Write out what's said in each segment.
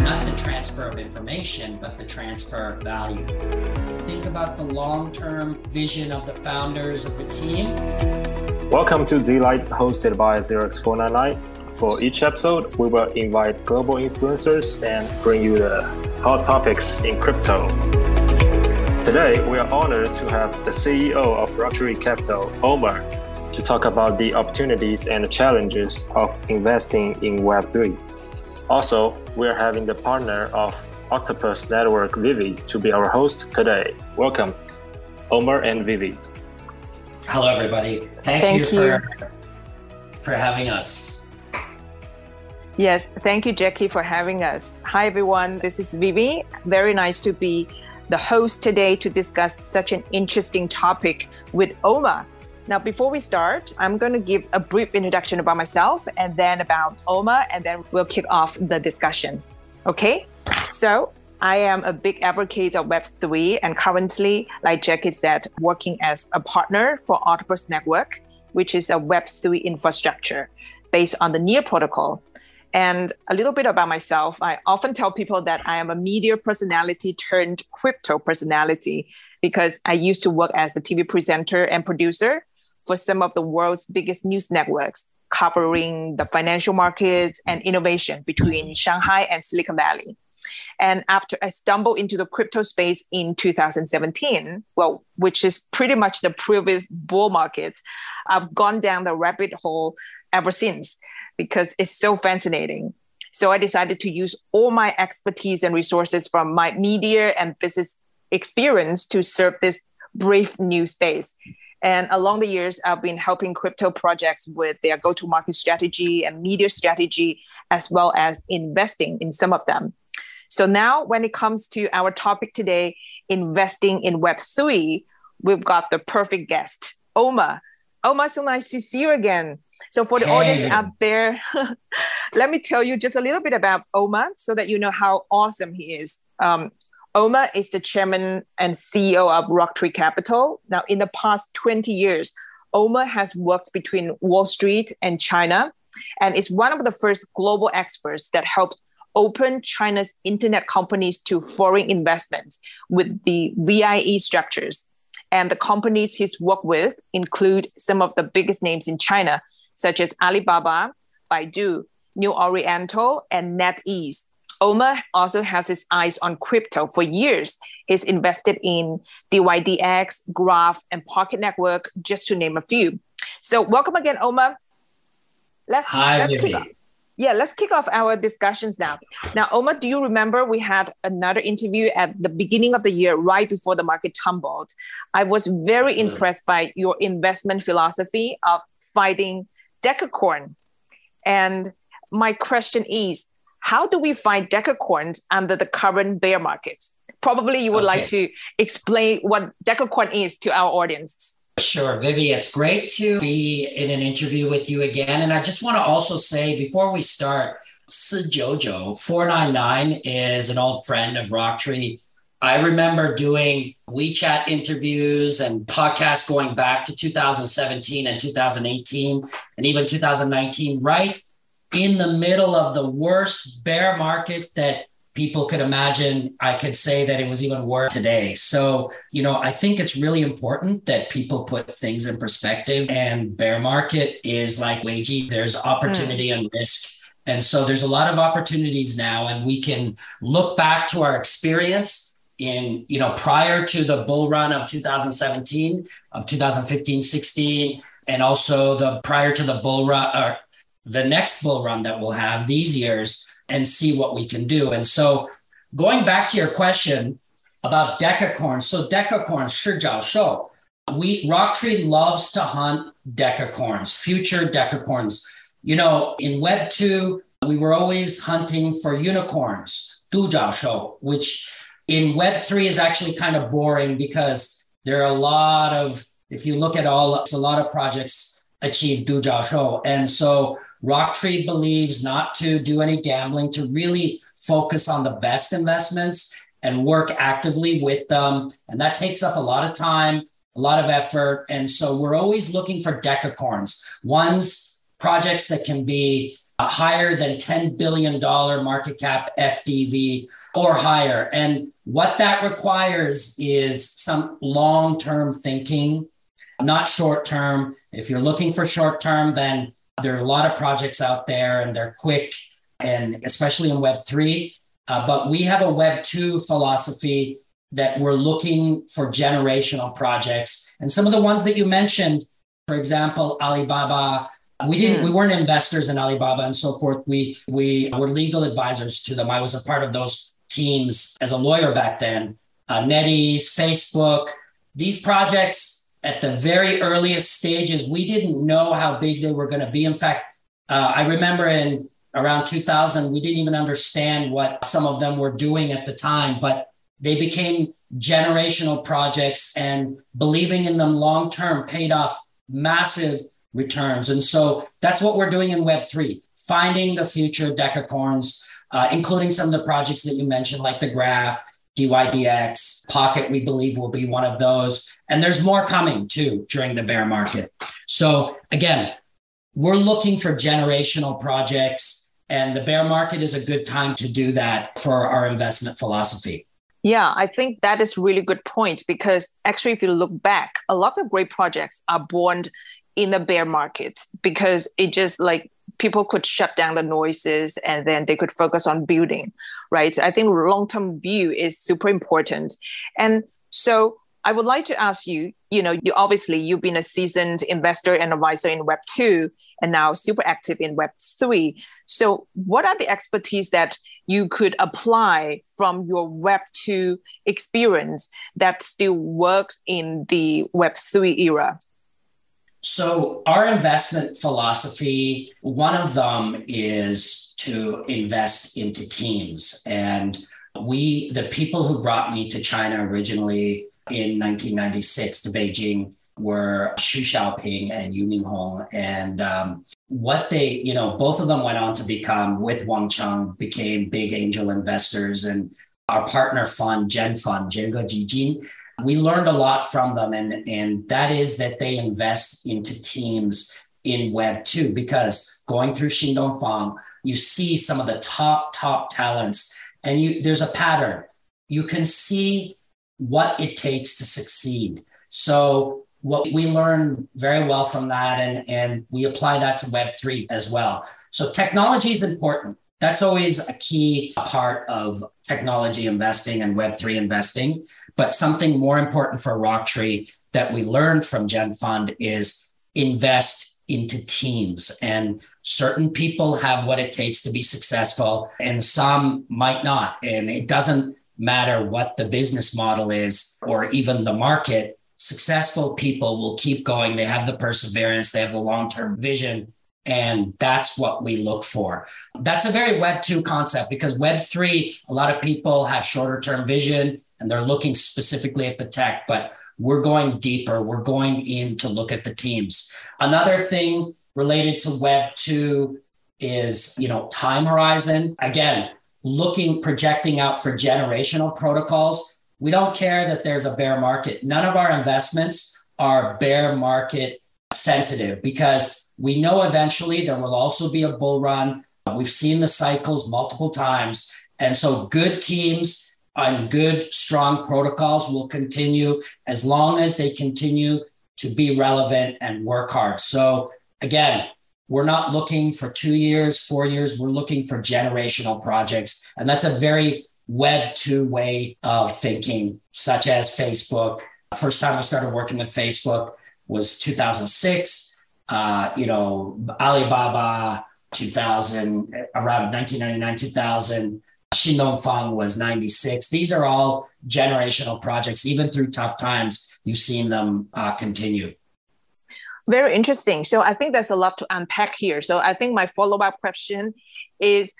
not the transfer of information, but the transfer of value. Think about the long term vision of the founders of the team. Welcome to Delight, hosted by Xerox499. For each episode, we will invite global influencers and bring you the hot topics in crypto. Today, we are honored to have the CEO of Rocktree Capital, Omer, to talk about the opportunities and challenges of investing in Web3. Also, we are having the partner of Octopus Network, Vivi, to be our host today. Welcome, Omer and Vivi. Hello, everybody. Thank, Thank you, you. For, for having us. Yes, thank you, Jackie, for having us. Hi, everyone. This is Vivi. Very nice to be the host today to discuss such an interesting topic with Omer. Now, before we start, I'm going to give a brief introduction about myself and then about Omer, and then we'll kick off the discussion. Okay? So, I am a big advocate of Web3 and currently, like Jackie said, working as a partner for Octopus Network, which is a Web3 infrastructure based on the NEAR protocol. And a little bit about myself, I often tell people that I am a media personality turned crypto personality because I used to work as a TV presenter and producer for some of the world's biggest news networks, covering the financial markets and innovation between Shanghai and Silicon Valley. And after I stumbled into the crypto space in 2017, well, which is pretty much the previous bull market, I've gone down the rabbit hole ever since because it's so fascinating. So I decided to use all my expertise and resources from my media and business experience to serve this brave new space. And along the years, I've been helping crypto projects with their go to market strategy and media strategy, as well as investing in some of them. So now, when it comes to our topic today, investing in Web3, we've got the perfect guest, Omer. Omer, so nice to see you again. So, for the Hey. audience out there, let me tell you just a little bit about Omer so that you know how awesome he is. Um, Omer is the chairman and CEO of Rocktree Capital. Now, in the past 20 years, Omer has worked between Wall Street and China and is one of the first global experts that helped open China's internet companies to foreign investments with the VIE structures. And the companies he's worked with include some of the biggest names in China, such as Alibaba, Baidu, New Oriental, and NetEase. Omer also has his eyes on crypto for years. He's invested in DYDX, Graph, and Pocket Network, just to name a few. So, welcome again, Omer. Let's, Hi, let's kick off. Yeah, let's kick off our discussions now. Now, Omer, do you remember we had another interview at the beginning of the year, right before the market tumbled? I was very Absolutely. impressed by your investment philosophy of fighting decacorn. And my question is, how do we find decacorns under the current bear market? Probably you would like to explain what decacorn is to our audience. Sure, Vivi, it's great to be in an interview with you again. And I just want to also say before we start, Jojo 499 is an old friend of Rocktree. I remember doing WeChat interviews and podcasts going back to 2017 and 2018 and even 2019, right in the middle of the worst bear market that people could imagine. I could say that it was even worse today. So, you know, I think it's really important that people put things in perspective. And bear market is like weiji, there's opportunity mm. and risk. And so there's a lot of opportunities now, and we can look back to our experience in, you know, prior to the bull run of 2017, of 2015, 16, and also the prior to the bull run or the next bull run that we'll have these years and see what we can do. And so, going back to your question about decacorns, so decacorns, Shijiao Shou, we Rock Tree loves to hunt decacorns, future decacorns. You know, in Web 2, we were always hunting for unicorns, Dujiao Shou, which in Web 3 is actually kind of boring because there are a lot of, if you look at all, a lot of projects achieve Dujiao Shou. And so Rocktree believes not to do any gambling, to really focus on the best investments and work actively with them. And that takes up a lot of time, a lot of effort. And so we're always looking for decacorns, ones, projects that can be uh, higher than $10 billion market cap FDV or higher. And what that requires is some long term thinking, not short term. If you're looking for short term, then there are a lot of projects out there and they're quick, and especially in Web3. Uh, but we have a Web2 philosophy that we're looking for generational projects. And some of the ones that you mentioned, for example, Alibaba, we didn't, we weren't investors in Alibaba and so forth. We we were legal advisors to them. I was a part of those teams as a lawyer back then. Uh, NetEase, Facebook, these projects at the very earliest stages, we didn't know how big they were going to be. In fact, uh, I remember in around 2000, we didn't even understand what some of them were doing at the time, but they became generational projects and believing in them long term paid off massive returns. And so that's what we're doing in Web3, finding the future decacorns, uh, including some of the projects that you mentioned, like the Graph, DYDX, Pocket, we believe will be one of those. And there's more coming too during the bear market. So again, we're looking for generational projects, and the bear market is a good time to do that for our investment philosophy. Yeah, I think that is really good point because actually, if you look back, a lot of great projects are born in the bear market because it just like people could shut down the noises and then they could focus on building, right? I think long term view is super important, and so I would like to ask you, you know, you obviously you've been a seasoned investor and advisor in Web 2 and now super active in Web 3. So what are the expertise that you could apply from your Web 2 experience that still works in the Web 3 era? So, our investment philosophy, one of them is to invest into teams. And we, the people who brought me to China originally, in 1996 to Beijing were Xu Xiaoping and Yu Minghong. And um, what they, you know, both of them went on to become, with Wang Qiang, became big angel investors. And our partner fund, Gen Fund, Zhenge Jijin, we learned a lot from them. And, and that is that they invest into teams in Web 2 because going through Xin Dongfang, you see some of the top, top talents. And you, there's a pattern. You can see what it takes to succeed. So what we learn very well from that and, and we apply that to web3 as well so technology is important that's always a key part of technology investing and web3 investing but something more important for rocktree that we learned from ZhenFund is invest into teams and certain people have what it takes to be successful and some might not and it doesn't matter what the business model is or even the market, successful people will keep going. They have the perseverance, they have the long term vision. And that's what we look for. That's a very Web 2 concept because Web 3, a lot of people have shorter term vision and they're looking specifically at the tech, but we're going deeper. We're going in to look at the teams. Another thing related to Web 2 is, you know, time horizon. Again, looking, projecting out for generational protocols. We don't care that there's a bear market. None of our investments are bear market sensitive because we know eventually there will also be a bull run. We've seen the cycles multiple times. And so good teams and good, strong protocols will continue as long as they continue to be relevant and work hard. So, again, we're not looking for two years, four years. We're looking for generational projects. And that's a very Web 2 way of thinking, such as Facebook. First time I started working with Facebook was 2006. Uh, you know, Alibaba, 2000, around 1999, 2000. Xin Dongfang was 96. These are all generational projects. Even through tough times, you've seen them uh, continue. Very interesting. So I think there's a lot to unpack here. So I think my follow up question is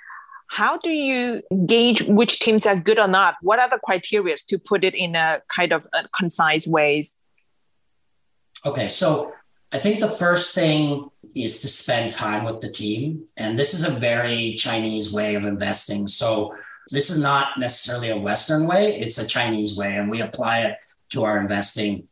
how do you gauge which teams are good or not? What are the criteria to put it in a kind of a concise ways? Okay, so I think the first thing is to spend time with the team. And this is a very Chinese way of investing. So this is not necessarily a Western way, it's a Chinese way, and we apply it to our investing.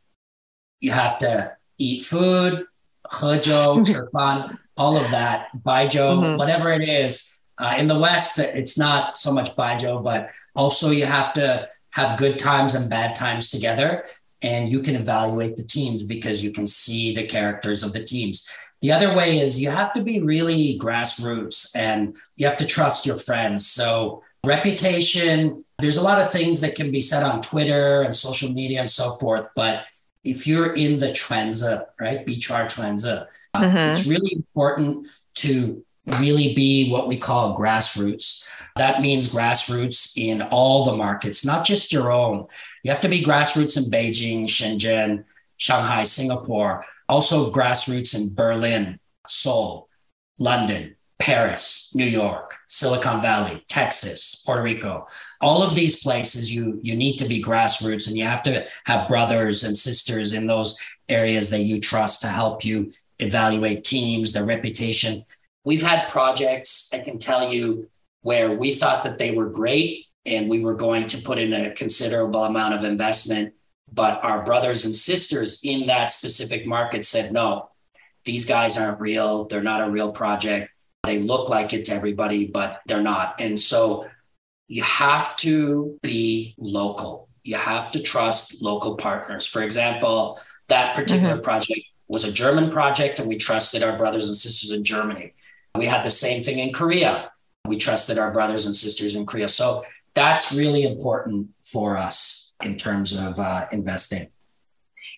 You have to eat food, hejiu, chifan, all of that, baijiu, mm-hmm. whatever it is. Uh, in the West, it's not so much baijiu, but also you have to have good times and bad times together. And you can evaluate the teams because you can see the characters of the teams. The other way is you have to be really grassroots and you have to trust your friends. So, reputation, there's a lot of things that can be said on Twitter and social media and so forth. But if you're in the trenza, right, Bichar trenza, uh, mm-hmm. it's really important to really be what we call grassroots. That means grassroots in all the markets, not just your own. You have to be grassroots in Beijing, Shenzhen, Shanghai, Singapore, also grassroots in Berlin, Seoul, London, Paris, New York, Silicon Valley, Texas, Puerto Rico. All of these places you you need to be grassroots and you have to have brothers and sisters in those areas that you trust to help you evaluate teams, their reputation. We've had projects, I can tell you, where we thought that they were great and we were going to put in a considerable amount of investment. But our brothers and sisters in that specific market said, no, these guys aren't real. They're not a real project. They look like it to everybody, but they're not. And so you have to be local. You have to trust local partners. For example, that particular mm-hmm. project was a German project, and we trusted our brothers and sisters in Germany. We had the same thing in Korea. We trusted our brothers and sisters in Korea. So that's really important for us in terms of uh, investing.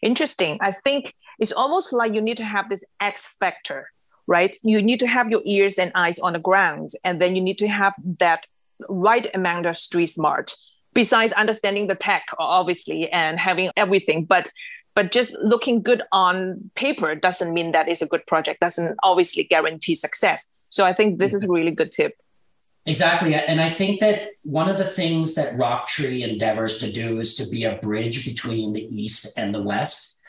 Interesting. I think it's almost like you need to have this X factor, right? You need to have your ears and eyes on the ground, and then you need to have that right amount of street smart. Besides understanding the tech, obviously, and having everything, but but just looking good on paper doesn't mean that it's a good project doesn't obviously guarantee success. So i think this is a really good tip. Exactly and i think that one of the things that rocktree endeavors to do is to be a bridge between the east and the west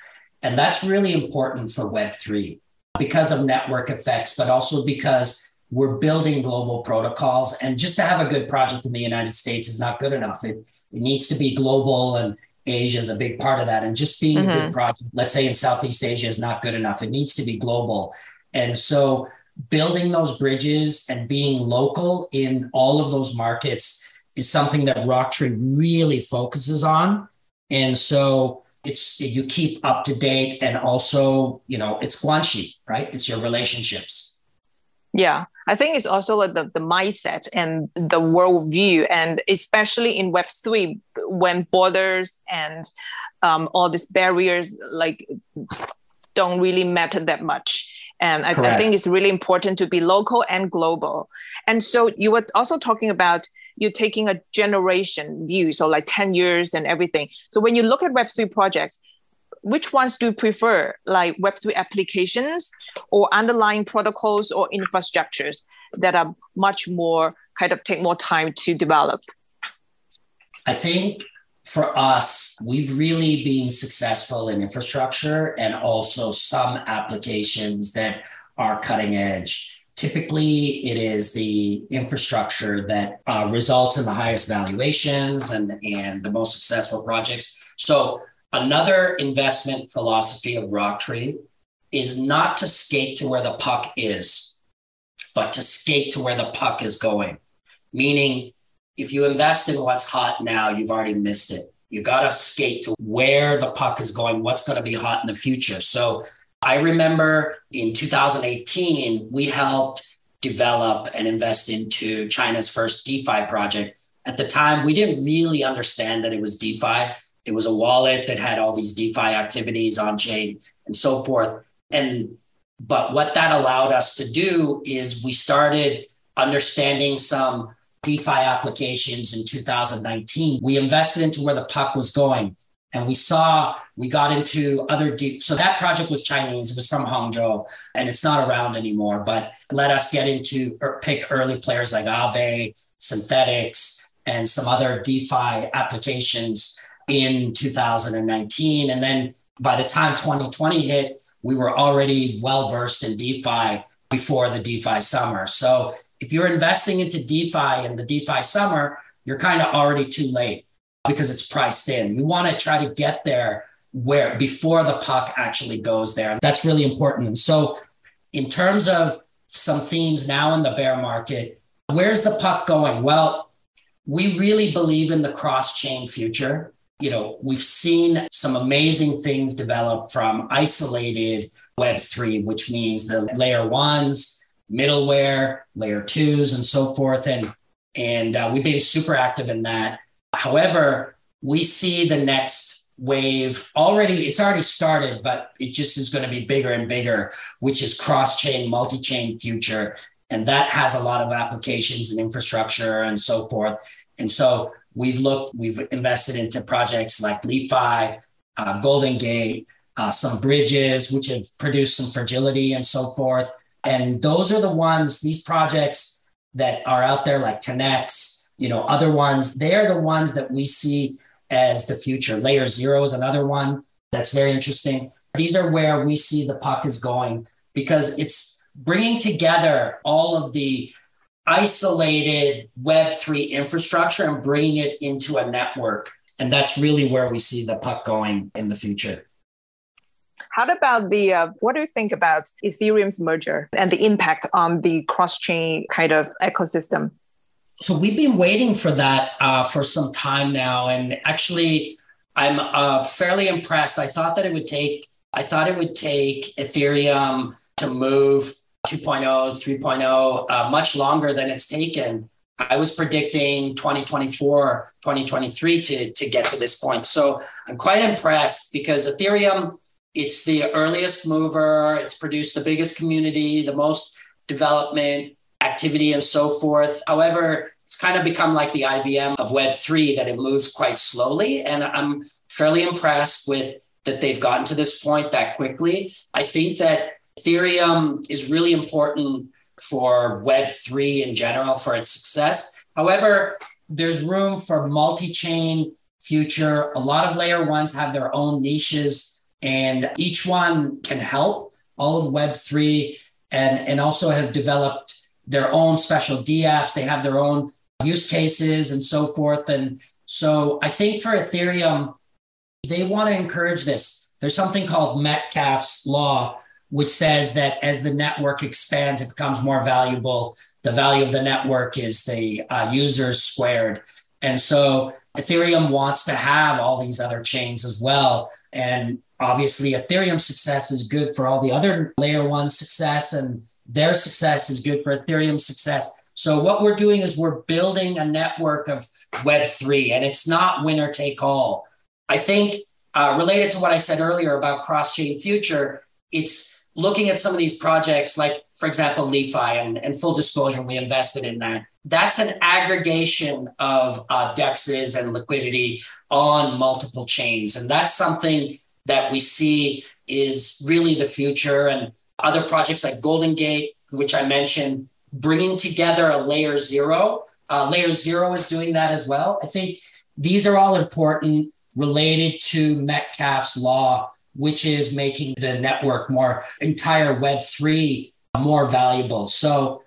and that's really important for web3 because of network effects but also because we're building global protocols and just to have a good project in the united states is not good enough. It, it needs to be global and Asia is a big part of that. And just being mm-hmm. a good mm-hmm. project, let's say in Southeast Asia, is not good enough. It needs to be global. And so building those bridges and being local in all of those markets is something that Rocktree really focuses on. And so it's you keep up to date and also, you know, it's guanxi, right? It's your relationships. Yeah. I think it's also like the, the mindset and the worldview, and especially in Web3, when borders and um, all these barriers like don't really matter that much. And I, I, think it's really important to be local and global. And so you were also talking about you're taking a generation view, so like 10 years and everything. So when you look at Web3 projects, which ones do you prefer, like Web3 applications or underlying protocols or infrastructures that are much more kind of take more time to develop? I think for us, we've really been successful in infrastructure and also some applications that are cutting edge. Typically, it is the infrastructure that uh, results in the highest valuations and, and the most successful projects. So Another investment philosophy of Rocktree is not to skate to where the puck is, but to skate to where the puck is going. Meaning, if you invest in what's hot now, you've already missed it. You got to skate to where the puck is going, what's going to be hot in the future. So I remember in 2018, we helped develop and invest into China's first DeFi project. At the time, we didn't really understand that it was DeFi. It was a wallet that had all these DeFi activities on chain and so forth. And but what that allowed us to do is we started understanding some DeFi applications in 2019. We invested into where the puck was going. And we saw, we got into other deep. So that project was Chinese. It was from Hangzhou and it's not around anymore, but let us get into or pick early players like Aave, Synthetix, and some other DeFi applications in 2019. And then by the time 2020 hit, we were already well versed in DeFi before the DeFi summer. So if you're investing into DeFi in the DeFi summer, you're kind of already too late because it's priced in. You want to try to get there where before the puck actually goes there. That's really important. And so in terms of some themes now in the bear market, where's the puck going? Well, we really believe in the cross chain future. You know, we've seen some amazing things develop from isolated Web3, which means the layer ones, middleware, layer twos, and so forth. And, and uh, we've been super active in that. However, we see the next wave already, it's already started, but it just is going to be bigger and bigger, which is cross chain, multi chain future. And that has a lot of applications and infrastructure and so forth. And so we've looked, we've invested into projects like LI.FI, uh, Golden Gate, uh, some bridges, which have produced some fragility and so forth. And those are the ones, these projects that are out there like Connext, you know, other ones, they are the ones that we see as the future. Layer zero is another one that's very interesting. These are where we see the puck is going because it's bringing together all of the isolated Web3 infrastructure and bringing it into a network. And that's really where we see the puck going in the future. How about the, uh, what do you think about Ethereum's merger and the impact on the cross chain kind of ecosystem? So we've been waiting for that uh, for some time now. And actually, I'm uh, fairly impressed. I thought that it would take, I thought it would take Ethereum to move 2.0, 3.0, uh, much longer than it's taken. I was predicting 2024, 2023 to, to get to this point. So I'm quite impressed because Ethereum, it's the earliest mover, it's produced the biggest community, the most development activity, and so forth. However, it's kind of become like the IBM of Web3 that it moves quite slowly. And I'm fairly impressed with that they've gotten to this point that quickly. I think that Ethereum is really important for Web3 in general for its success. However, there's room for multi chain future. A lot of layer ones have their own niches, and each one can help all of Web3 and, and also have developed their own special dApps. They have their own use cases and so forth. And so I think for Ethereum, they want to encourage this. There's something called Metcalfe's law, which says that as the network expands, it becomes more valuable. The value of the network is the uh, users squared. And so Ethereum wants to have all these other chains as well. And obviously, Ethereum success is good for all the other layer one success, and their success is good for Ethereum success. So, what we're doing is we're building a network of Web3, and it's not winner take all. I think, uh, related to what I said earlier about cross chain future, it's looking at some of these projects, like, for example, LI.FI, and, and full disclosure, we invested in that. That's an aggregation of uh, DEXs and liquidity on multiple chains. And that's something that we see is really the future. And other projects like Golden Gate, which I mentioned, bringing together a layer zero. Uh, layer zero is doing that as well. I think these are all important related to Metcalfe's law which is making the network more entire Web3 more valuable. So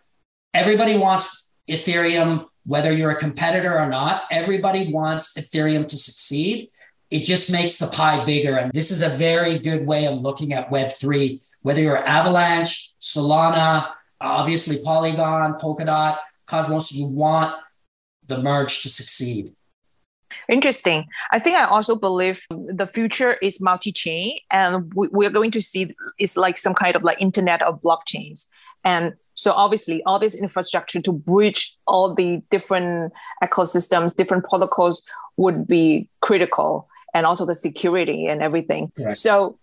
everybody wants Ethereum, whether you're a competitor or not, everybody wants Ethereum to succeed. It just makes the pie bigger. And this is a very good way of looking at Web3, whether you're Avalanche, Solana, obviously Polygon, Polkadot, Cosmos, you want the merge to succeed. Interesting. I think I also believe the future is multi-chain, and we, are going to see it's like some kind of like internet of blockchains. And so obviously, all this infrastructure to bridge all the different ecosystems, different protocols would be critical, and also the security and everything. So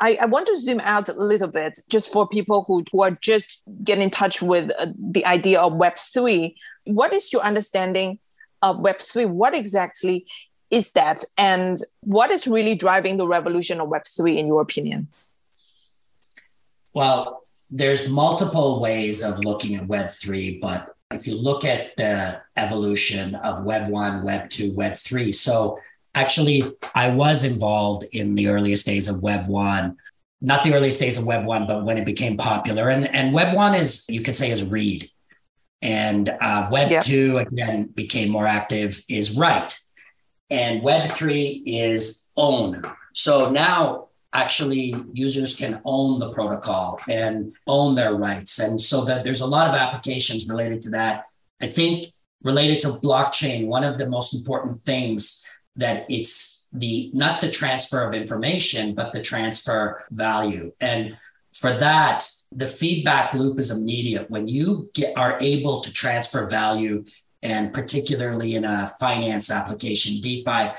I, I, want to zoom out a little bit just for people who, who are just getting in touch with uh, the idea of Web3. What is your understanding of Web3. What exactly is that? And what is really driving the revolution of Web3 in your opinion? Well, there's multiple ways of looking at Web3, but if you look at the evolution of Web 1, Web 2, Web 3, so actually, I was involved in the earliest days of Web 1 not the earliest days of web 1 but when it became popular and and web 1 is you could say is read and uh, Web yeah. 2, again, became more active, is write. And Web 3 is own. So now actually users can own the protocol and own their rights. And so that there's a lot of applications related to that. I think related to blockchain, one of the most important things that it's the not the transfer of information, but the transfer value. And for that, the feedback loop is immediate. When you get are able to transfer value, and particularly in a finance application, DeFi,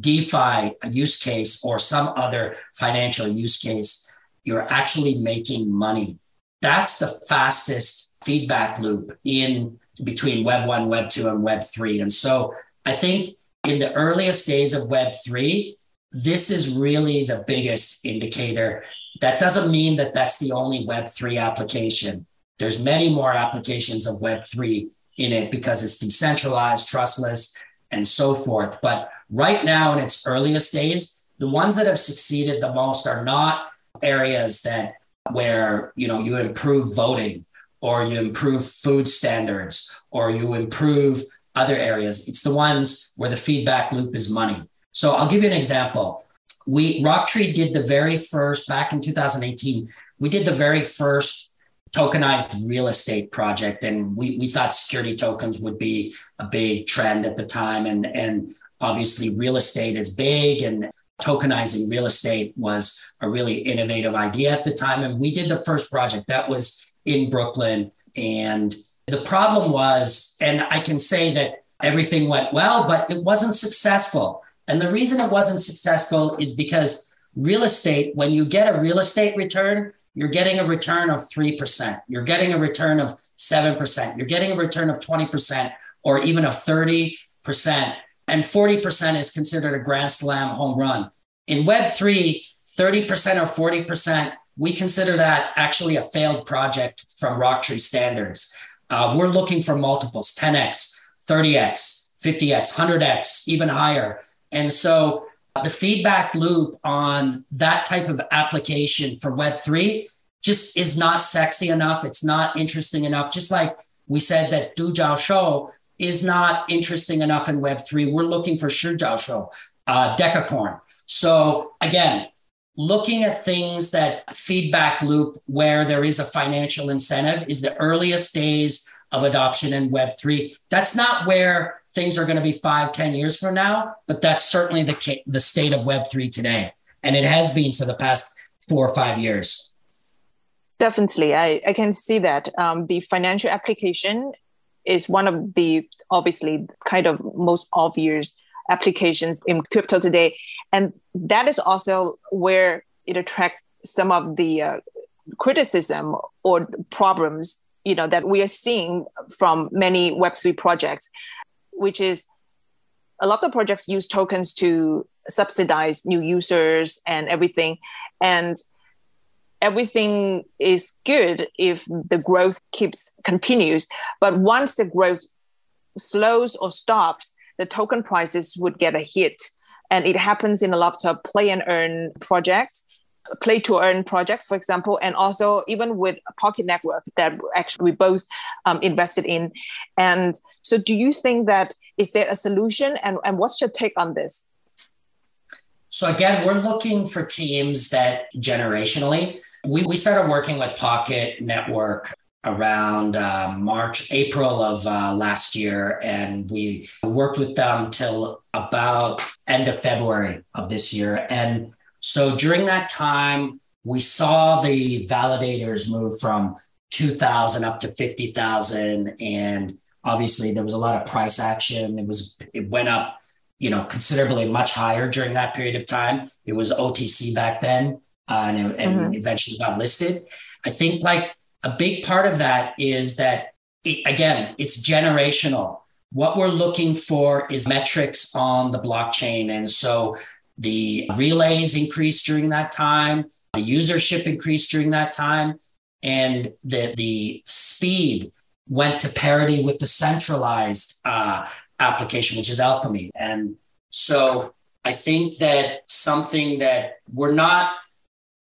DeFi use case or some other financial use case, you're actually making money. That's the fastest feedback loop in between Web 1, Web 2, and Web 3. And so I think in the earliest days of Web 3, this is really the biggest indicator. That doesn't mean that that's the only Web 3 application. There's many more applications of Web 3 in it because it's decentralized, trustless, and so forth. But right now, in its earliest days, the ones that have succeeded the most are not areas that where you know you improve voting or you improve food standards or you improve other areas. It's the ones where the feedback loop is money. So I'll give you an example. We Rocktree did the very first back in 2018. We did the very first tokenized real estate project, and we we thought security tokens would be a big trend at the time, and and obviously real estate is big, and tokenizing real estate was a really innovative idea at the time, and we did the first project that was in Brooklyn, and the problem was, and I can say that everything went well, but it wasn't successful. And the reason it wasn't successful is because real estate, when you get a real estate return, you're getting a return of 3%, you're getting a return of 7%, you're getting a return of 20%, or even of 30%. And 40% is considered a grand slam home run. In Web3, 30% or 40%, we consider that actually a failed project from Rocktree standards. Uh, we're looking for multiples 10x, 30x, 50x, 100x, even higher. And so the feedback loop on that type of application for Web3 just is not sexy enough. It's not interesting enough. Just like we said that Dujiao Shou is not interesting enough in Web3. We're looking for Shijiao Shou, uh, Decacorn. So again, looking at things that feedback loop where there is a financial incentive is the earliest days of adoption in web3 that's not where things are going to be five ten years from now but that's certainly the, the state of web3 today. And it has been for the past four or five years. Definitely. I, I can see that. Um, the financial application is one of the obviously kind of most obvious applications in crypto today. And that is also where it attracts some of the uh, criticism or problems you know that we are seeing from many web3 projects which is a lot of projects use tokens to subsidize new users and everything. And everything is good if the growth keeps continues. But once the growth slows or stops the token prices would get a hit. And it happens in a lot of play and earn projects play to earn projects for example and also even with pocket network that actually we both um, invested in and so do you think that is there a solution and, and what's your take on this so again we're looking for teams that generationally we, we started working with pocket network around uh, March, April of uh, last year, and we worked with them till about end of February of this year. And so during that time, we saw the validators move from 2,000 up to 50,000, and obviously there was a lot of price action. It was it went up, you know, considerably much higher during that period of time. It was OTC back then, uh, and, it, and mm-hmm. eventually got listed. I think like a big part of that is that, it, again, it's generational. What we're looking for is metrics on the blockchain. And so the relays increased during that time, the usership increased during that time, and the, the speed went to parity with the centralized uh, application, which is Alchemy. And so I think that something that we're not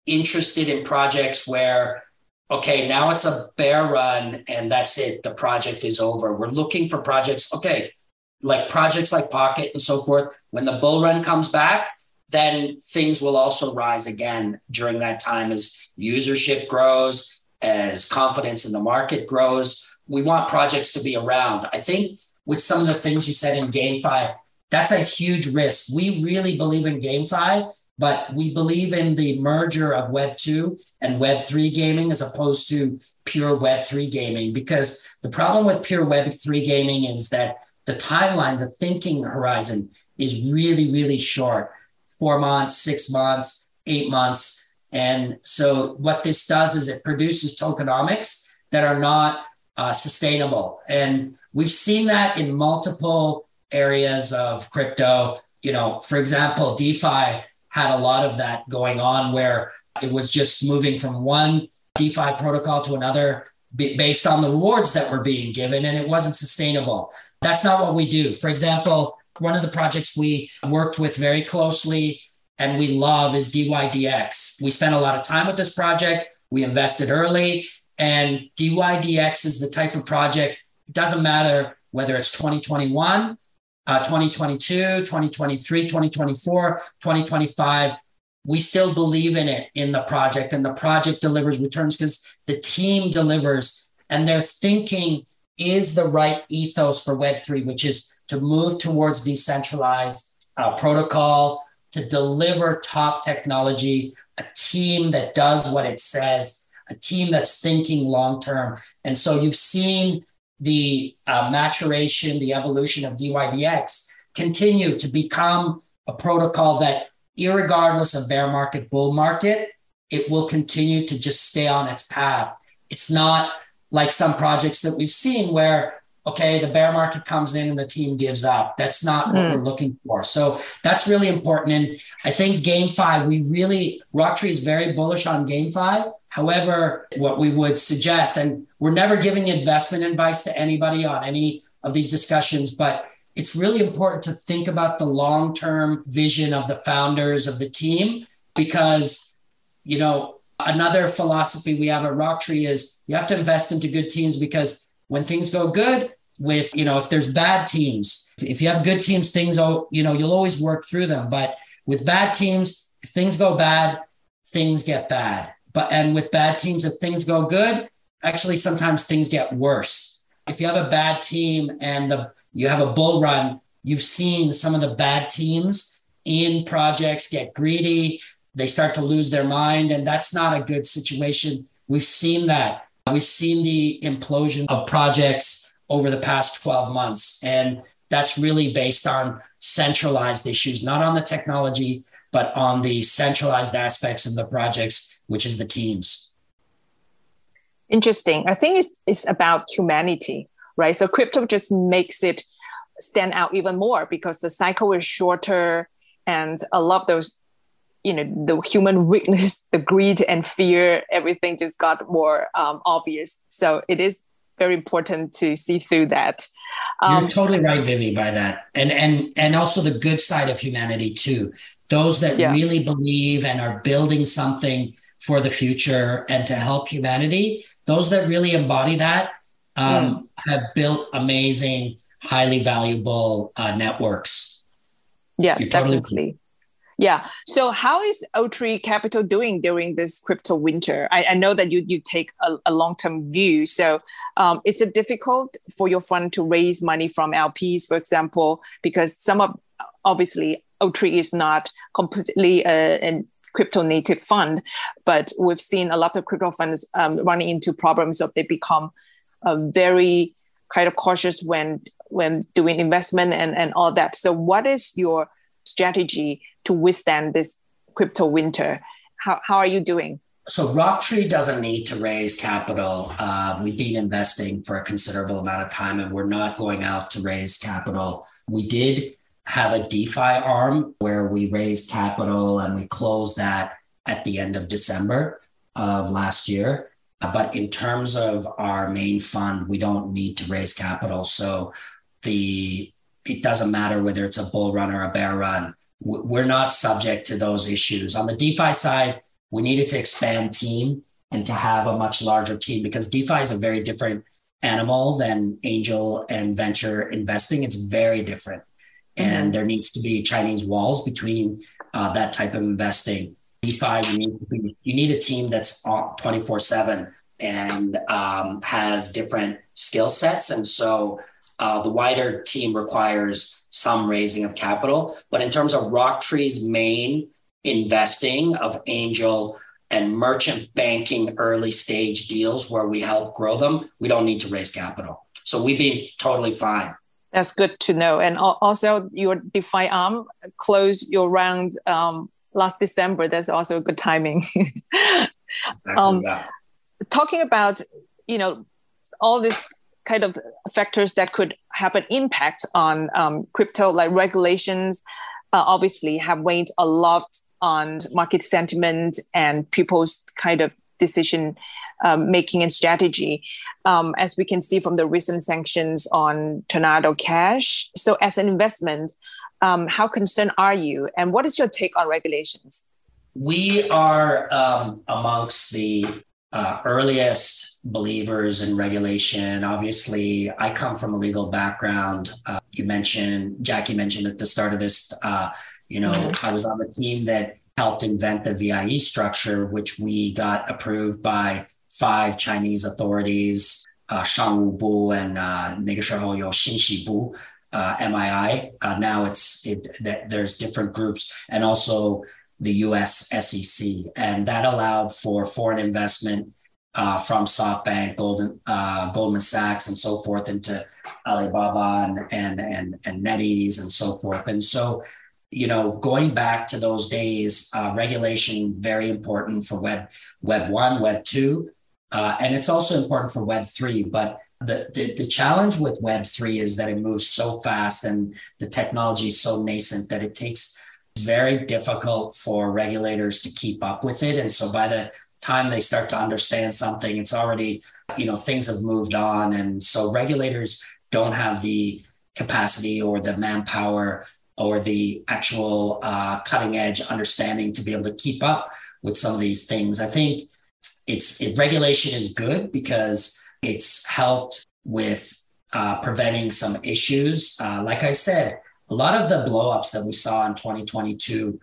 interested in projects where okay, now it's a bear run and that's it. The project is over. We're looking for projects, okay, like projects like Pocket and so forth. When the bull run comes back, then things will also rise again during that time as usership grows, as confidence in the market grows. We want projects to be around. I think with some of the things you said in GameFi, that's a huge risk. We really believe in GameFi, but we believe in the merger of Web 2 and Web 3 gaming as opposed to pure Web 3 gaming. Because the problem with pure Web 3 gaming is that the timeline, the thinking horizon is really, really short four months, six months, eight months. And so what this does is it produces tokenomics that are not uh, sustainable. And we've seen that in multiple areas of crypto. You know, for example, DeFi had a lot of that going on where it was just moving from one DeFi protocol to another based on the rewards that were being given, and it wasn't sustainable. That's not what we do. For example, one of the projects we worked with very closely and we love is DYDX. We spent a lot of time with this project. We invested early, and DYDX is the type of project, it doesn't matter whether it's 2021 uh, 2022, 2023, 2024, 2025. We still believe in it in the project, and the project delivers returns because the team delivers, and their thinking is the right ethos for Web3, which is to move towards decentralized uh, protocol, to deliver top technology, a team that does what it says, a team that's thinking long term. And so you've seen the uh, maturation, the evolution of DYDX continue to become a protocol that, regardless of bear market, bull market, it will continue to just stay on its path. It's not like some projects that we've seen where, okay, the bear market comes in and the team gives up. That's not mm. what hmm. we're looking for. So that's really important. And I think GameFi, we really, Rocktree is very bullish on GameFi. However, what we would suggest, and we're never giving investment advice to anybody on any of these discussions, but it's really important to think about the long term vision of the founders of the team because, you know, another philosophy we have at Rocktree is you have to invest into good teams because when things go good, with you know if there's bad teams if you have good teams things oh you know you'll always work through them but with bad teams if things go bad things get bad but and with bad teams, if things go good, actually sometimes things get worse. If you have a bad team and the you have a bull run, you've seen some of the bad teams in projects get greedy. They start to lose their mind, and that's not a good situation. We've seen that. We've seen the implosion of projects over the past 12 months. And that's really based on centralized issues, not on the technology, but on the centralized aspects of the projects which is the teams. Interesting. I think it's, it's about humanity, right? So crypto just makes it stand out even more because the cycle is shorter and a lot of those you know the human weakness the greed and fear everything just got more um, obvious so it is very important to see through that um, you're totally right vivi by that and and and also the good side of humanity too those that yeah. really believe and are building something for the future and to help humanity. Those that really embody that um, yeah. have built amazing, highly valuable uh, networks. Yeah, totally definitely. Yeah. So, how is Rocktree Capital doing during this crypto winter? I, I know that you you take a, a long term view. So, um, is it difficult for your fund to raise money from LPs, for example, because some of obviously Rocktree is not completely a, an crypto native fund, but we've seen a lot of crypto funds um, running into problems of they become uh, very kind of cautious when when doing investment and, and all that. So what is your strategy to withstand this crypto winter? How, how are you doing? So Rocktree doesn't need to raise capital. Uh, we've been investing for a considerable amount of time, and we're not going out to raise capital. We did have a DeFi arm where we raised capital and we closed that at the end of December of last year. But in terms of our main fund, we don't need to raise capital. So the it doesn't matter whether it's a bull run or a bear run. We're not subject to those issues. On the DeFi side, we needed to expand team and to have a much larger team because DeFi is a very different animal than angel and venture investing. It's very different. and mm-hmm. there needs to be Chinese walls between uh, that type of investing. DeFi, you need you need a team that's twenty four seven and um, has different skill sets, and so uh, the wider team requires some raising of capital. But in terms of Rocktree's main investing of angel and merchant banking early stage deals where we help grow them, we don't need to raise capital. So we'd be totally fine. That's good to know. And also, your DeFi arm closed your round um, last December. That's also a good timing. um, talking about, you know, all these kind of factors that could have an impact on um, crypto, like regulations, uh, obviously have weighed a lot on market sentiment and people's kind of decision um, making and strategy, um, as we can see from the recent sanctions on Tornado Cash. So, as an investment, um, how concerned are you, and what is your take on regulations? We are um, amongst the uh, earliest believers in regulation. Obviously, I come from a legal background. Uh, you mentioned, Jackie mentioned at the start of this, uh, you know. Mm-hmm. I was on the team that helped invent the VIE structure, which we got approved by five Chinese authorities, uh, Shang Wu Bu and uh, Nigashahoyo Shinshibu. Uh, MII. Uh, now it's it, th- there's different groups, and also the U.S. SEC, and that allowed for foreign investment uh, from SoftBank, Golden, uh, Goldman Sachs, and so forth into Alibaba and and and, and NetEase and so forth. And so you know, going back to those days, uh, regulation very important for Web Web one, Web two, uh, and it's also important for Web three. But the, the the challenge with Web three is that it moves so fast and the technology is so nascent that it takes very difficult for regulators to keep up with it. And so by the time they start to understand something, it's already you know things have moved on, and so regulators don't have the capacity or the manpower or the actual uh, cutting edge understanding to be able to keep up with some of these things. I think it's it, regulation is good because it's helped with uh, preventing some issues. Uh, like I said, a lot of the blowups that we saw in 2022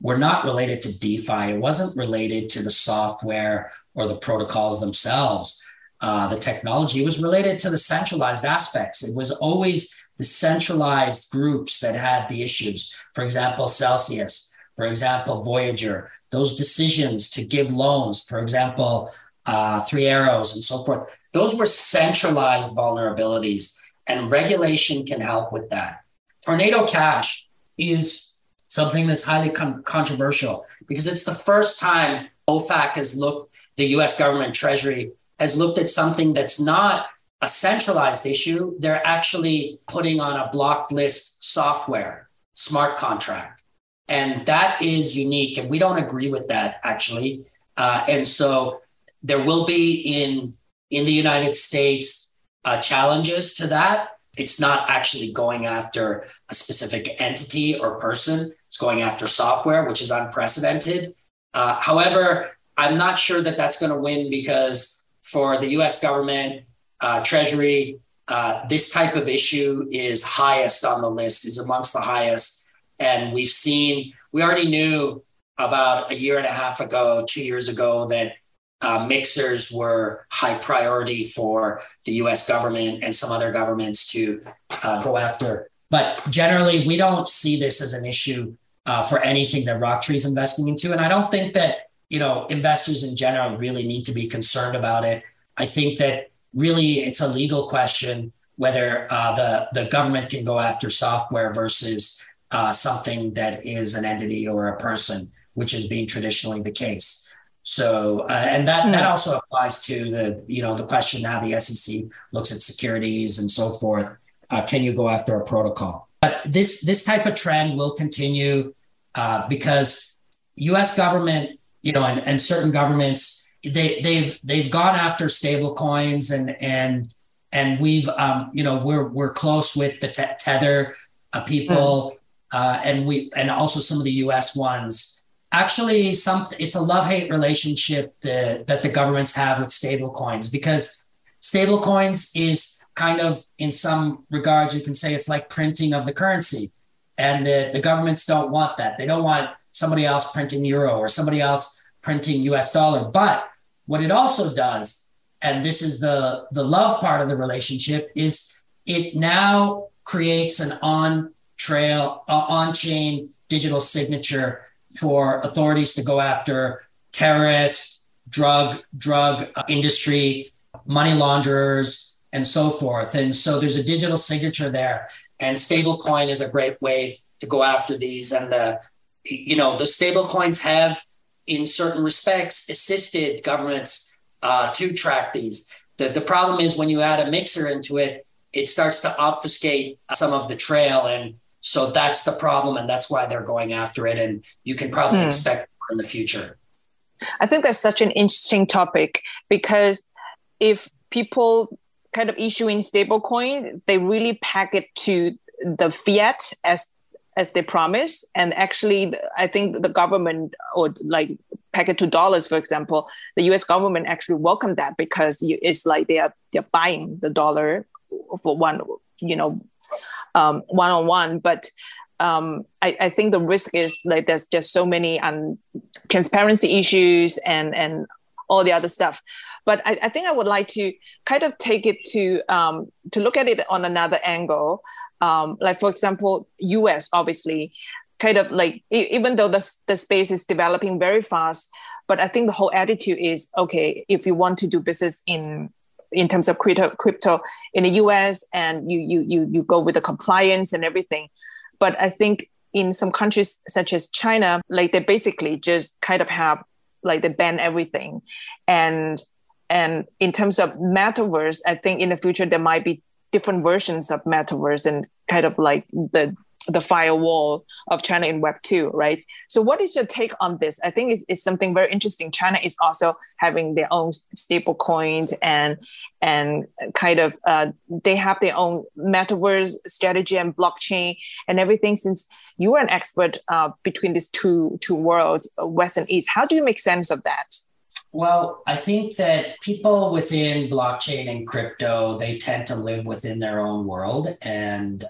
were not related to DeFi. It wasn't related to the software or the protocols themselves. Uh, the technology It was related to the centralized aspects. It was always the centralized groups that had the issues. For example, Celsius, for example, Voyager, those decisions to give loans, for example, uh, Three Arrows and so forth, those were centralized vulnerabilities, and regulation can help with that. Tornado Cash is something that's highly con- controversial because it's the first time OFAC has looked, the US government treasury has looked at something that's not a centralized issue, they're actually putting on a blocked list software, smart contract. And that is unique. And we don't agree with that actually. Uh, and so there will be in, in the United States uh, challenges to that. It's not actually going after a specific entity or person. It's going after software, which is unprecedented. Uh, however, I'm not sure that that's going to win because for the US government, uh, Treasury, uh, this type of issue is highest on the list, is amongst the highest. And we've seen, we already knew about a year and a half ago, two years ago, that uh, mixers were high priority for the US government and some other governments to uh, go after. But generally, we don't see this as an issue uh, for anything that Rocktree is investing into. And I don't think that, you know, investors in general really need to be concerned about it. I think that really it's a legal question whether uh, the the government can go after software versus uh, something that is an entity or a person, which has been traditionally the case. So, uh, and that mm. that hmm. also applies to the you know the question how the SEC looks at securities and so forth. Uh, can you go after a protocol? But this this type of trend will continue uh, because U.S. government, you know, and, and certain governments they they've they've gone after stable coins and and and we've um, you know we're we're close with the te- tether uh, people mm. uh, and we and also some of the US ones actually some it's a love hate relationship that, that the governments have with stable coins because stable coins is kind of in some regards you can say it's like printing of the currency And the, the governments don't want that. They don't want somebody else printing euro or somebody else printing US dollar. But what it also does, and this is the, the love part of the relationship, is it now creates an on trail, uh, on chain digital signature for authorities to go after terrorists, drug, drug industry, money launderers, and so forth. And so there's a digital signature there. And stablecoin is a great way to go after these. And the, you know, the stablecoins have, in certain respects, assisted governments uh, to track these. The, the problem is when you add a mixer into it, it starts to obfuscate some of the trail. And so that's the problem. And that's why they're going after it. And you can probably hmm. expect more in the future. I think that's such an interesting topic because if people kind of issuing stablecoin, they really pack it to the fiat as as they promise. And actually, I think the government or like pack it to dollars, for example, the U.S. government actually welcomed that because it's like they are they're buying the dollar for one, you know, one on one. But um, I, I, think the risk is like there's just so many um, transparency issues and and all the other stuff. But I, I think I would like to kind of take it to um, to look at it on another angle. Um, like for example, U.S. obviously, kind of like even though the the space is developing very fast, but I think the whole attitude is okay. If you want to do business in in terms of crypto, crypto in the US and you, you, you, you go with the compliance and everything. But I think in some countries such as China, like they basically just kind of have like they ban everything. And and in terms of metaverse, I think in the future there might be different versions of metaverse and kind of like the the firewall of China in Web 2, right? So, what is your take on this? I think it's, it's something very interesting. China is also having their own stable coins and and kind of uh, they have their own metaverse strategy and blockchain and everything. Since you are an expert uh, between these two two worlds, uh, West and East, how do you make sense of that? Well, I think that people within blockchain and crypto, they tend to live within their own world. And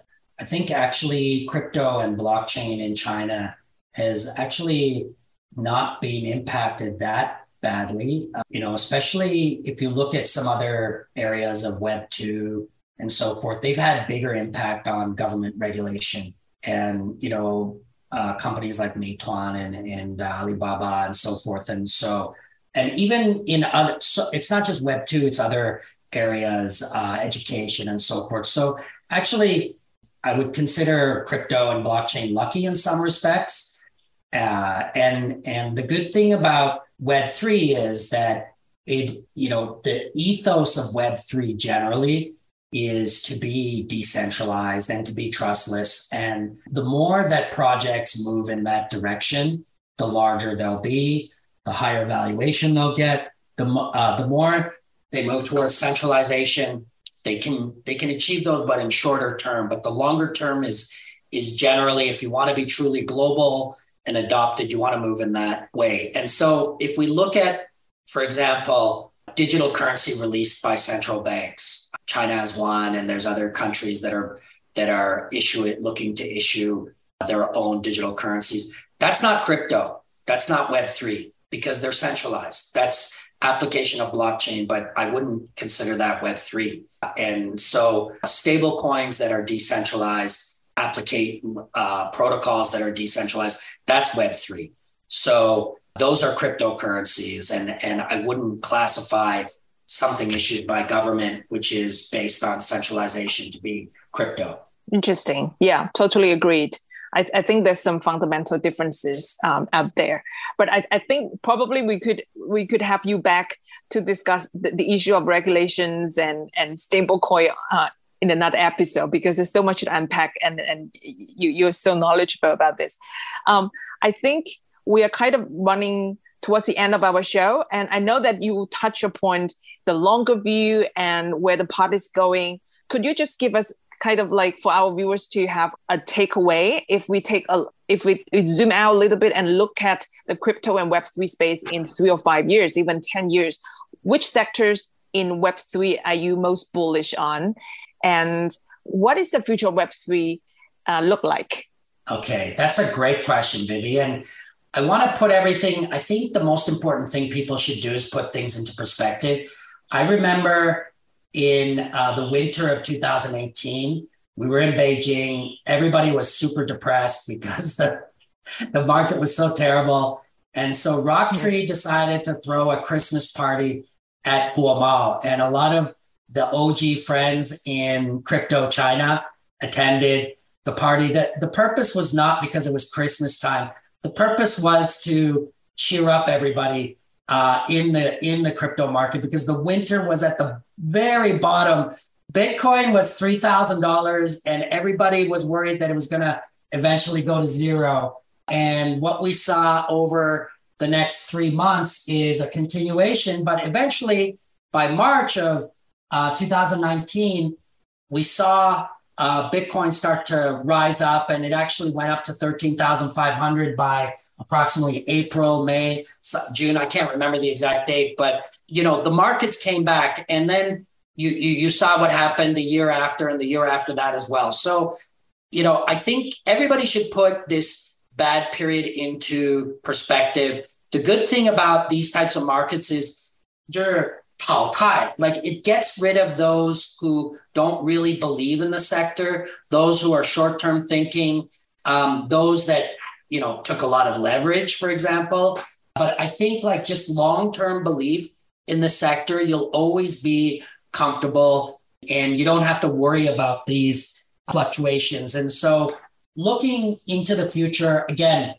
I think actually crypto and blockchain in China has actually not been impacted that badly. Uh, you know, especially if you look at some other areas of Web two and so forth, they've had bigger impact on government regulation and you know uh, companies like Meituan and and uh, Alibaba and so forth. And so, and even in other, so it's not just Web two; it's other areas, uh, education and so forth. So actually I would consider crypto and blockchain lucky in some respects. Uh, and and the good thing about Web three is that it you know the ethos of Web three generally is to be decentralized and to be trustless. And the more that projects move in that direction, the larger they'll be, the higher valuation they'll get, the uh, the more they move towards centralization they can they can achieve those but in shorter term. But the longer term is is generally if you want to be truly global and adopted you want to move in that way. And so if we look at for example digital currency released by central banks china has one and there's other countries that are that are issue looking to issue their own digital currencies. That's not crypto. That's not web3 because they're centralized. That's application of blockchain, but I wouldn't consider that Web3. And so stable coins that are decentralized, applicate uh, protocols that are decentralized, that's Web3. So those are cryptocurrencies. And, and I wouldn't classify something issued by government, which is based on centralization, to be crypto. Interesting. Yeah, totally agreed. I, I think there's some fundamental differences um, out there. But I, I, think probably we could we could have you back to discuss the, the issue of regulations and and stablecoin uh, in another episode because there's so much to unpack and and you you're so knowledgeable about this. Um, I think we are kind of running towards the end of our show, and I know that you touch upon the longer view and where the pot is going. Could you just give us kind of like for our viewers to have a takeaway if we take a if we, zoom out a little bit and look at the crypto and web3 space in three or five years even 10 years which sectors in web3 are you most bullish on and what is the future of web3 uh, look like Okay, that's a great question, Vivian. I want to put everything, I think the most important thing people should do is put things into perspective. I remember in uh, the winter of 2018, we were in Beijing. Everybody was super depressed because the, the market was so terrible. And so Rocktree decided to throw a Christmas party at Guomao. And a lot of the OG friends in crypto China attended the party. That the purpose was not because it was Christmas time. The purpose was to cheer up everybody uh, in the in the crypto market because the winter was at the very bottom. Bitcoin was three thousand dollars, and everybody was worried that it was going to eventually go to zero. And what we saw over the next three months is a continuation, but eventually by March of uh, 2019, we saw uh, Bitcoin start to rise up, and it actually went up to 13,500 by approximately April, May, June. I can't remember the exact date, but you know the markets came back, and then you, you you saw what happened the year after and the year after that as well. So, you know, I think everybody should put this bad period into perspective. The good thing about these types of markets is they're 淘汰. Like it gets rid of those who don't really believe in the sector, those who are short term thinking, um, those that you know took a lot of leverage, for example. But I think like just long term belief in the sector, you'll always be comfortable and you don't have to worry about these fluctuations. And so looking into the future, again,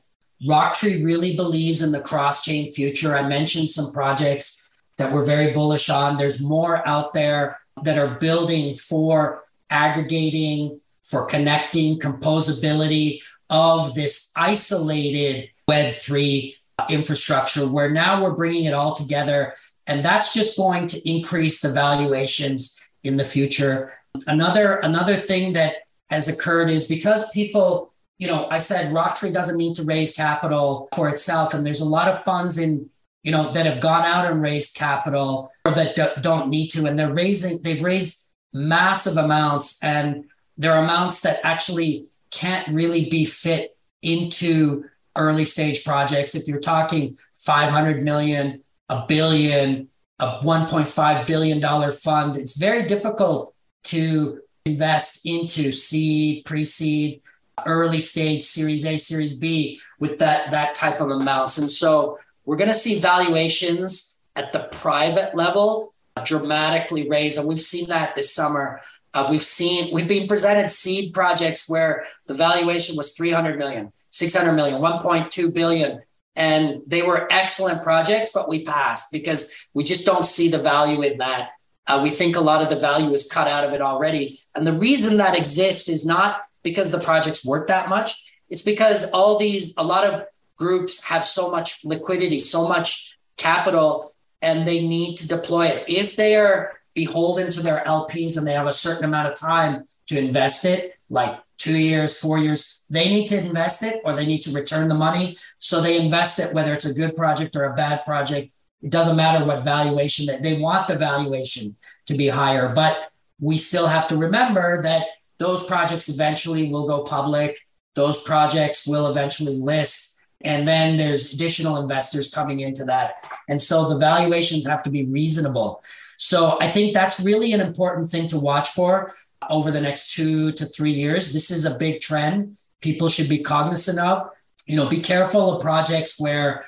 Rocktree really believes in the cross chain future. I mentioned some projects that we're very bullish on. There's more out there that are building for aggregating, for connecting, composability of this isolated Web3 infrastructure, where now we're bringing it all together. And that's just going to increase the valuations in the future. Another, another thing that has occurred is because people, you know, I said Rocktree doesn't need to raise capital for itself. And there's a lot of funds in you know, that have gone out and raised capital or that d- don't need to. And they're raising, they've raised massive amounts and they're amounts that actually can't really be fit into early stage projects. If you're talking 500 million, a billion, a 1.5 billion dollar fund, it's very difficult to invest into seed, pre-seed, early stage, series A, series B with that that type of amounts. And so we're going to see valuations at the private level dramatically raise. And we've seen that this summer. Uh, we've seen, we've been presented seed projects where the valuation was 300 million, 600 million, 1.2 billion. And they were excellent projects, but we passed because we just don't see the value in that. Uh, we think a lot of the value is cut out of it already. And the reason that exists is not because the project's work that much. It's because all these, a lot of groups have so much liquidity, so much capital, and they need to deploy it. If they are beholden to their LPs and they have a certain amount of time to invest it, like two years, four years, they need to invest it or they need to return the money. So they invest it, whether it's a good project or a bad project. It doesn't matter what valuation that they want the valuation to be higher. But we still have to remember that those projects eventually will go public. Those projects will eventually list and then there's additional investors coming into that. And so the valuations have to be reasonable. So I think that's really an important thing to watch for over the next two to three years. This is a big trend people should be cognizant of. You know, be careful of projects where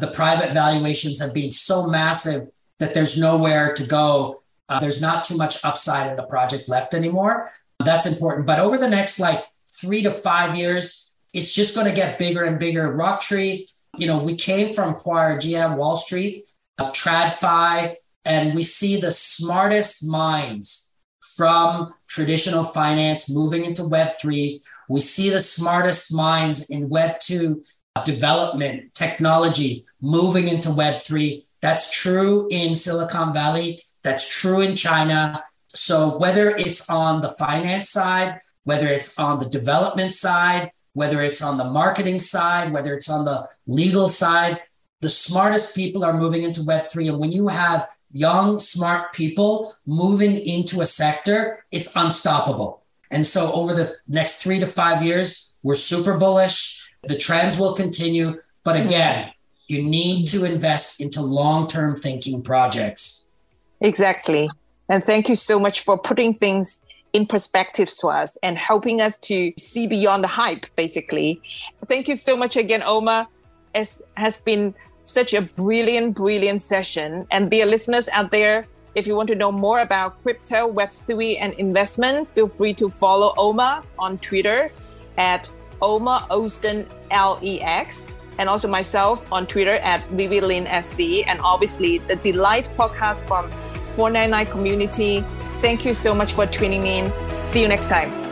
the private valuations have been so massive that there's nowhere to go. Uh, there's not too much upside in the project left anymore. That's important. But over the next like three to five years, it's just going to get bigger and bigger. Rocktree, you know, we came from Quire GM Wall Street, uh, TradFi, and we see the smartest minds from traditional finance moving into Web3. We see the smartest minds in Web2 development, technology moving into Web3. That's true in Silicon Valley. That's true in China. So, whether it's on the finance side, whether it's on the development side, whether it's on the marketing side, whether it's on the legal side. The smartest people are moving into Web3. And when you have young, smart people moving into a sector, it's unstoppable. And so over the next three to five years, We're super bullish. The trends will continue. But mm-hmm. again, you need to invest into long term thinking projects. Exactly. And thank you so much for putting things in perspective to us and helping us to see beyond the hype, basically. Thank you so much again, Omer. It has been such a brilliant, brilliant session. And dear listeners out there, if you want to know more about crypto, Web3, and investment, feel free to follow Omer on Twitter at Omer Austin LEX and also myself on Twitter at ViviLinSV and obviously the Delight podcast from 499 community. Thank you so much for tuning in. See you next time.